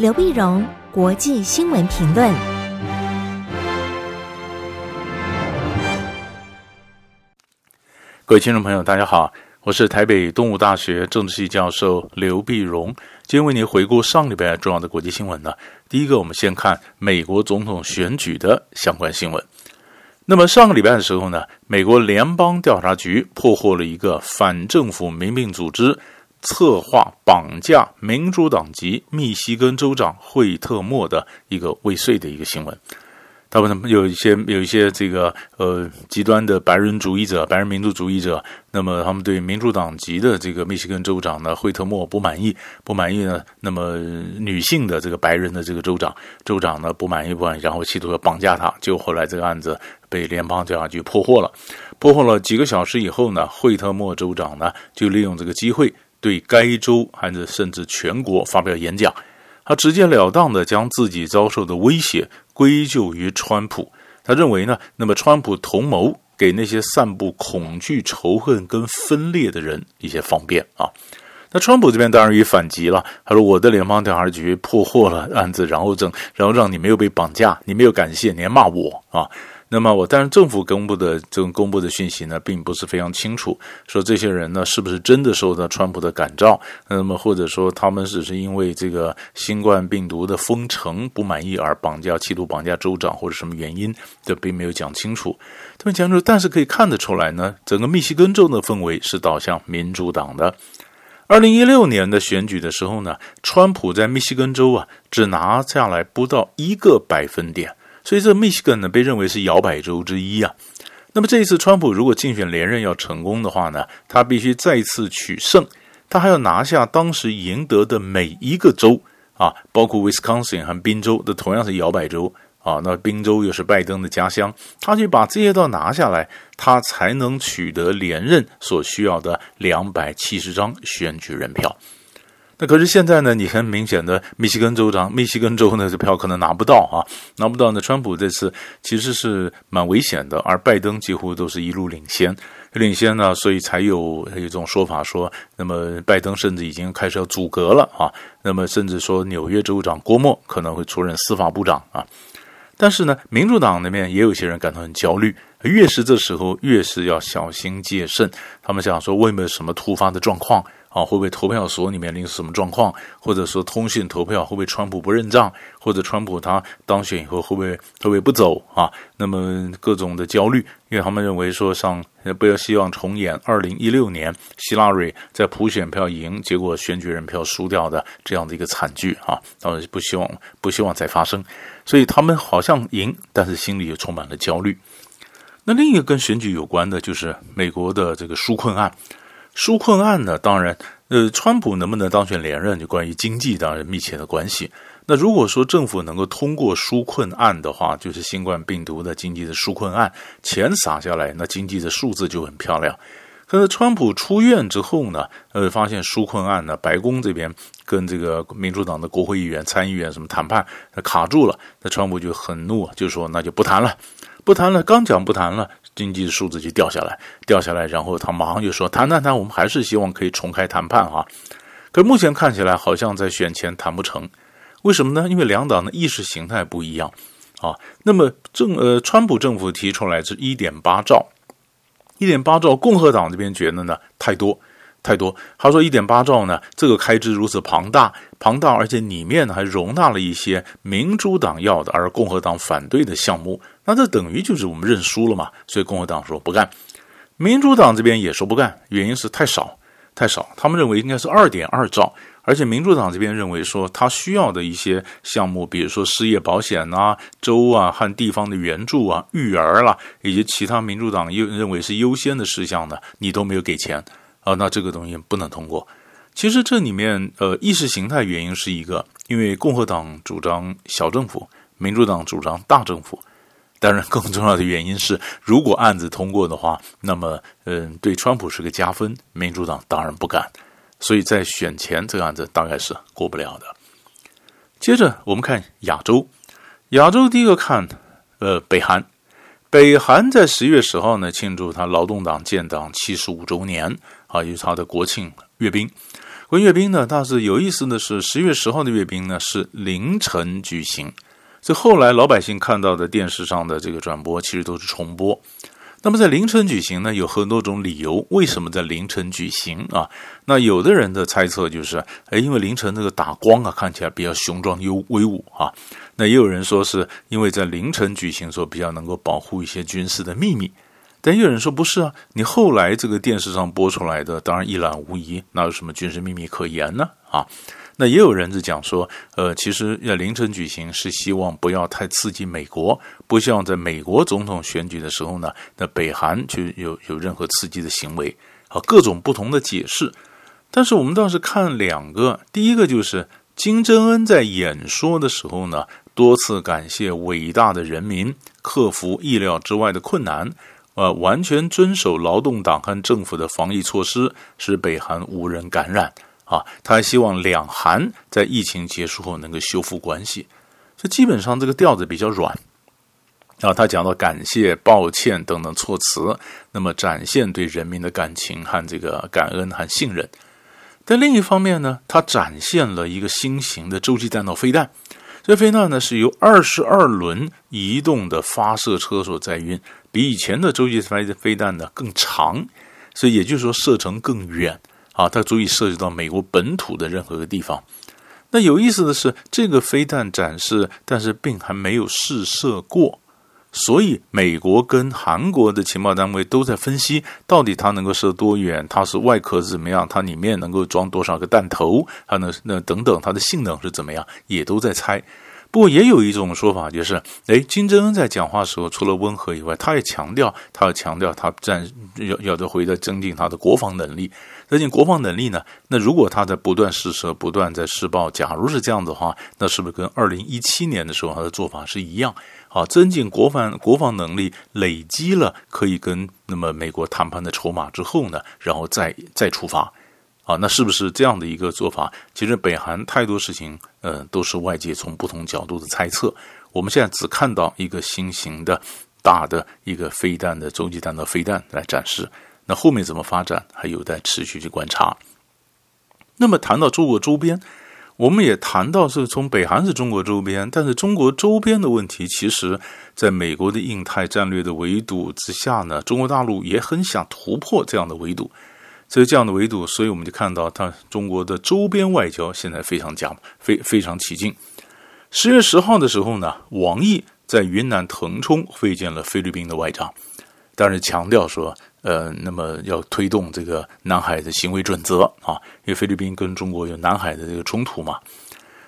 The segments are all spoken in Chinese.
刘碧荣，国际新闻评论。各位听众朋友，大家好，我是台北东吴大学政治系教授刘碧荣，今天为您回顾上礼拜重要的国际新闻呢。第一个，我们先看美国总统选举的相关新闻。那么上个礼拜的时候呢，美国联邦调查局破获了一个反政府民兵组织。策划绑架民主党籍密西根州长惠特莫的一个未遂的一个新闻，他们有一些有一些这个呃极端的白人主义者、白人民族主义者，那么他们对民主党籍的这个密西根州长呢惠特莫不满意，不满意呢，那么女性的这个白人的这个州长州长呢不满意不满意，然后企图要绑架他，就后来这个案子被联邦调查局破获了，破获了几个小时以后呢，惠特莫州长呢就利用这个机会。对该州还是甚至全国发表演讲，他直截了当地将自己遭受的威胁归咎于川普。他认为呢，那么川普同谋给那些散布恐惧、仇恨跟分裂的人一些方便啊。那川普这边当然也反击了，他说：“我的联邦调查局破获了案子，然后证，然后让你没有被绑架，你没有感谢，你还骂我啊。”那么我，但是政府公布的这种公布的讯息呢，并不是非常清楚，说这些人呢是不是真的受到川普的感召，那么或者说他们只是因为这个新冠病毒的封城不满意而绑架、企图绑架州长或者什么原因，这并没有讲清楚。他们讲说，但是可以看得出来呢，整个密西根州的氛围是导向民主党的。二零一六年的选举的时候呢，川普在密西根州啊只拿下来不到一个百分点。所以，这密西根呢被认为是摇摆州之一啊。那么这一次，川普如果竞选连任要成功的话呢，他必须再次取胜，他还要拿下当时赢得的每一个州啊，包括威斯康星和宾州的同样是摇摆州啊。那宾州又是拜登的家乡，他去把这些都拿下来，他才能取得连任所需要的两百七十张选举人票。那可是现在呢，你很明显的密西根州长，密西根州呢这票可能拿不到啊，拿不到呢。川普这次其实是蛮危险的，而拜登几乎都是一路领先，领先呢，所以才有一种说法说，那么拜登甚至已经开始要阻隔了啊，那么甚至说纽约州长郭莫可能会出任司法部长啊。但是呢，民主党那边也有些人感到很焦虑，越是这时候越是要小心戒慎，他们想说，会不会有什么突发的状况？啊，会不会投票所里面临什么状况？或者说通讯投票会不会川普不认账？或者川普他当选以后会不会会不会不走啊？那么各种的焦虑，因为他们认为说，像不要希望重演二零一六年希拉蕊在普选票赢，结果选举人票输掉的这样的一个惨剧啊，当然不希望不希望再发生。所以他们好像赢，但是心里又充满了焦虑。那另一个跟选举有关的就是美国的这个纾困案。纾困案呢，当然，呃，川普能不能当选连任，就关于经济当然密切的关系。那如果说政府能够通过纾困案的话，就是新冠病毒的经济的纾困案，钱撒下来，那经济的数字就很漂亮。可是川普出院之后呢，呃，发现纾困案呢，白宫这边跟这个民主党的国会议员、参议员什么谈判卡住了，那川普就很怒，就说那就不谈了，不谈了，刚讲不谈了。经济数字就掉下来，掉下来，然后他马上就说：“谈谈谈，我们还是希望可以重开谈判啊。”可是目前看起来好像在选前谈不成，为什么呢？因为两党的意识形态不一样啊。那么政呃，川普政府提出来是一点八兆，一点八兆，共和党这边觉得呢太多。太多，他说一点八兆呢，这个开支如此庞大，庞大，而且里面呢还容纳了一些民主党要的，而共和党反对的项目，那这等于就是我们认输了嘛？所以共和党说不干，民主党这边也说不干，原因是太少，太少，他们认为应该是二点二兆，而且民主党这边认为说他需要的一些项目，比如说失业保险啊、州啊和地方的援助啊、育儿啦，以及其他民主党又认为是优先的事项呢，你都没有给钱。啊，那这个东西不能通过。其实这里面，呃，意识形态原因是一个，因为共和党主张小政府，民主党主张大政府。当然，更重要的原因是，如果案子通过的话，那么，嗯、对川普是个加分，民主党当然不敢。所以在选前，这个案子大概是过不了的。接着我们看亚洲，亚洲第一个看，呃，北韩。北韩在十月十号呢，庆祝他劳动党建党七十五周年啊，也就是他的国庆阅兵。国阅兵呢，但是有意思的是，十月十号的阅兵呢是凌晨举行，所以后来老百姓看到的电视上的这个转播，其实都是重播。那么在凌晨举行呢，有很多种理由，为什么在凌晨举行啊？那有的人的猜测就是，哎，因为凌晨那个打光啊，看起来比较雄壮又威武啊。那也有人说是因为在凌晨举行的时候，比较能够保护一些军事的秘密。但也有人说不是啊，你后来这个电视上播出来的，当然一览无遗，哪有什么军事秘密可言呢？啊？那也有人是讲说，呃，其实要凌晨举行是希望不要太刺激美国，不希望在美国总统选举的时候呢，那北韩就有有任何刺激的行为，啊，各种不同的解释。但是我们倒是看两个，第一个就是金正恩在演说的时候呢，多次感谢伟大的人民克服意料之外的困难，呃，完全遵守劳动党和政府的防疫措施，使北韩无人感染。啊，他还希望两韩在疫情结束后能够修复关系，这基本上这个调子比较软。啊，他讲到感谢、抱歉等等措辞，那么展现对人民的感情和这个感恩和信任。但另一方面呢，他展现了一个新型的洲际弹道飞弹，这飞弹呢是由二十二轮移动的发射车所载运，比以前的洲际飞飞弹呢更长，所以也就是说射程更远。啊，它足以涉及到美国本土的任何一个地方。那有意思的是，这个飞弹展示，但是并还没有试射过，所以美国跟韩国的情报单位都在分析，到底它能够射多远，它是外壳是怎么样，它里面能够装多少个弹头，它呢那等等，它的性能是怎么样，也都在猜。不过也有一种说法，就是，诶，金正恩在讲话时候，除了温和以外，他也强调，他要强调他战要要得回的增进他的国防能力。增进国防能力呢？那如果他在不断试射、不断在试爆，假如是这样子的话，那是不是跟二零一七年的时候他的做法是一样？啊，增进国防国防能力，累积了可以跟那么美国谈判的筹码之后呢，然后再再出发。啊，那是不是这样的一个做法？其实北韩太多事情，呃，都是外界从不同角度的猜测。我们现在只看到一个新型的大的一个飞弹的洲际弹道飞弹来展示，那后面怎么发展还有待持续去观察。那么谈到中国周边，我们也谈到是从北韩是中国周边，但是中国周边的问题，其实在美国的印太战略的围堵之下呢，中国大陆也很想突破这样的围堵。所以这样的维度，所以我们就看到，它中国的周边外交现在非常讲非非常起劲。十月十号的时候呢，王毅在云南腾冲会见了菲律宾的外长，当然强调说，呃，那么要推动这个南海的行为准则啊，因为菲律宾跟中国有南海的这个冲突嘛。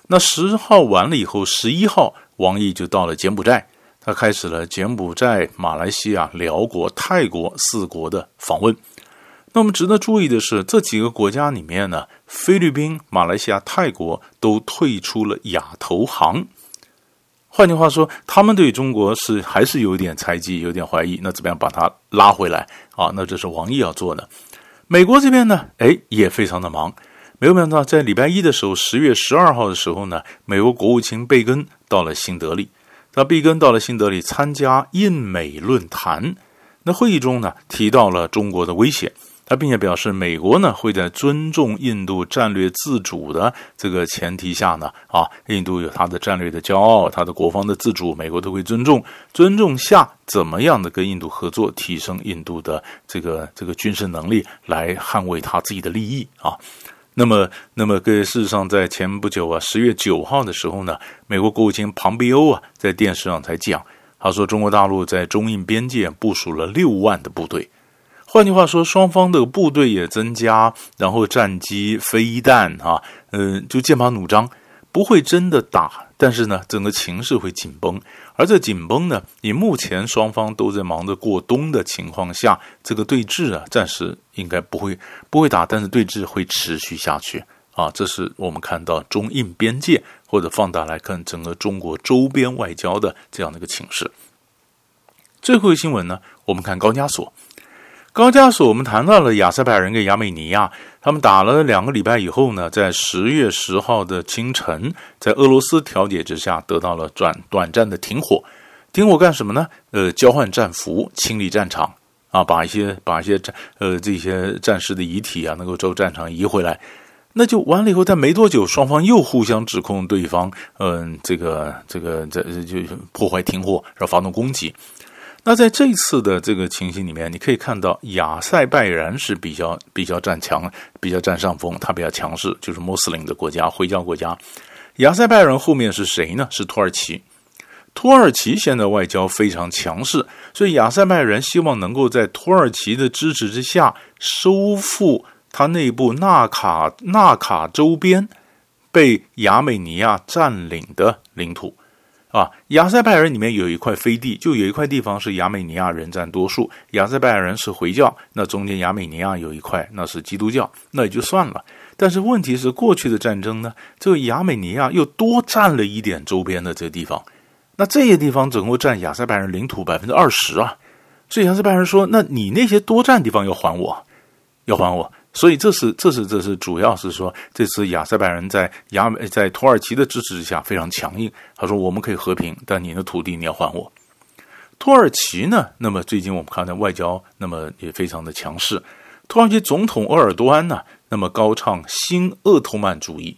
那十号完了以后，十一号王毅就到了柬埔寨，他开始了柬埔寨、马来西亚、寮国、泰国四国的访问。那么值得注意的是，这几个国家里面呢，菲律宾、马来西亚、泰国都退出了亚投行。换句话说，他们对中国是还是有点猜忌、有点怀疑。那怎么样把它拉回来啊？那这是王毅要做的。美国这边呢，哎，也非常的忙。没有想到，在礼拜一的时候，十月十二号的时候呢，美国国务卿贝根到了新德里。那贝根到了新德里参加印美论坛。那会议中呢，提到了中国的威胁。他并且表示，美国呢会在尊重印度战略自主的这个前提下呢，啊，印度有他的战略的骄傲，他的国防的自主，美国都会尊重。尊重下，怎么样的跟印度合作，提升印度的这个这个军事能力，来捍卫他自己的利益啊。那么，那么，跟事实上，在前不久啊，十月九号的时候呢，美国国务卿庞贝欧啊，在电视上才讲，他说中国大陆在中印边界部署了六万的部队。换句话说，双方的部队也增加，然后战机、飞弹啊，嗯、就剑拔弩张，不会真的打，但是呢，整个情势会紧绷。而这紧绷呢，以目前双方都在忙着过冬的情况下，这个对峙啊，暂时应该不会不会打，但是对峙会持续下去啊。这是我们看到中印边界，或者放大来看整个中国周边外交的这样的一个情势。最后一个新闻呢，我们看高加索。高加索，我们谈到了亚塞拜然跟亚美尼亚，他们打了两个礼拜以后呢，在十月十号的清晨，在俄罗斯调解之下，得到了短短暂的停火。停火干什么呢？呃，交换战俘，清理战场啊，把一些把一些战呃这些战士的遗体啊，能够从战场移回来。那就完了以后，但没多久，双方又互相指控对方，嗯，这个这个这就破坏停火，然后发动攻击。那在这次的这个情形里面，你可以看到亚塞拜然是比较比较占强，比较占上风，它比较强势，就是穆斯林的国家，回教国家。亚塞拜然后面是谁呢？是土耳其。土耳其现在外交非常强势，所以亚塞拜然希望能够在土耳其的支持之下收复。它内部纳卡纳卡周边被亚美尼亚占领的领土啊，亚塞拜然里面有一块飞地，就有一块地方是亚美尼亚人占多数，亚塞拜然人是回教，那中间亚美尼亚有一块那是基督教，那也就算了。但是问题是过去的战争呢，这个亚美尼亚又多占了一点周边的这个地方，那这些地方总共占亚塞拜然领土百分之二十啊，所以亚塞拜然说，那你那些多占地方要还我，要还我。所以这是这是这是主要是说，这次亚塞拜人在亚在土耳其的支持之下非常强硬。他说：“我们可以和平，但你的土地你要还我。”土耳其呢？那么最近我们看到外交，那么也非常的强势。土耳其总统鄂尔多安呢，那么高唱新奥特曼主义，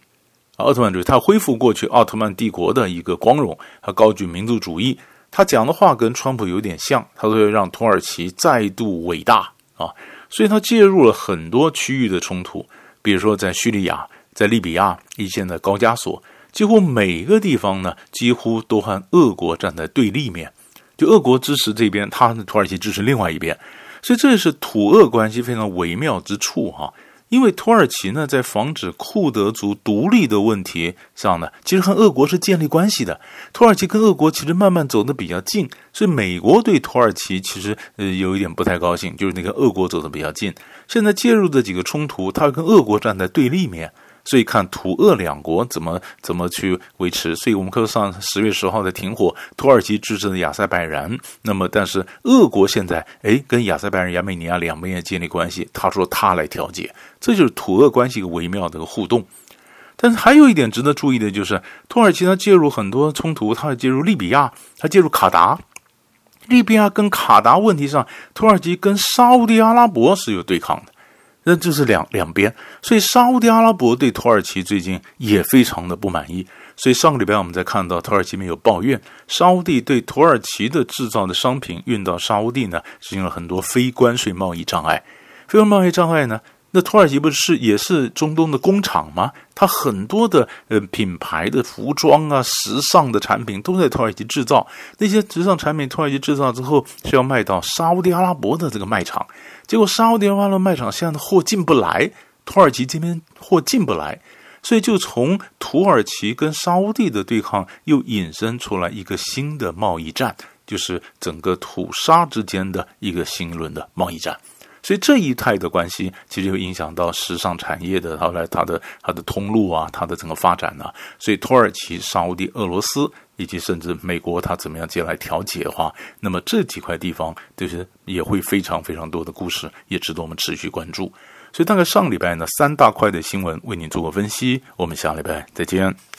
奥特曼主义，他恢复过去奥特曼帝国的一个光荣，他高举民族主义。他讲的话跟川普有点像，他说让土耳其再度伟大啊。所以，他介入了很多区域的冲突，比如说在叙利亚、在利比亚一线的高加索，几乎每个地方呢，几乎都和俄国站在对立面。就俄国支持这边，他土耳其支持另外一边，所以这也是土俄关系非常微妙之处哈。因为土耳其呢，在防止库德族独立的问题上呢，其实和俄国是建立关系的。土耳其跟俄国其实慢慢走得比较近，所以美国对土耳其其实呃有一点不太高兴，就是那个俄国走得比较近。现在介入的几个冲突，他跟俄国站在对立面。所以看土俄两国怎么怎么去维持，所以我们看上十月十号的停火，土耳其支持的亚塞拜然，那么但是俄国现在哎跟亚塞拜然、亚美尼亚两边也建立关系，他说他来调解，这就是土俄关系一个微妙的互动。但是还有一点值得注意的就是，土耳其它介入很多冲突，它会介入利比亚，它介入卡达，利比亚跟卡达问题上，土耳其跟沙乌地阿拉伯是有对抗的。那就是两两边，所以沙乌地阿拉伯对土耳其最近也非常的不满意。所以上个礼拜我们在看到土耳其没有抱怨，沙乌地对土耳其的制造的商品运到沙乌地呢，实行了很多非关税贸易障碍。非关税贸易障碍呢，那土耳其不是也是中东的工厂吗？它很多的呃品牌的服装啊、时尚的产品都在土耳其制造。那些时尚产品土耳其制造之后是要卖到沙乌地阿拉伯的这个卖场。结果沙乌地阿拉伯卖场现在的货进不来，土耳其这边货进不来，所以就从土耳其跟沙乌地的对抗又引申出来一个新的贸易战，就是整个土沙之间的一个新一轮的贸易战。所以这一态的关系，其实会影响到时尚产业的后来它的它的通路啊，它的整个发展呢、啊。所以土耳其、沙乌地、俄罗斯以及甚至美国，它怎么样进来调解的话，那么这几块地方就是也会非常非常多的故事，也值得我们持续关注。所以大概上礼拜呢，三大块的新闻为您做个分析。我们下礼拜再见。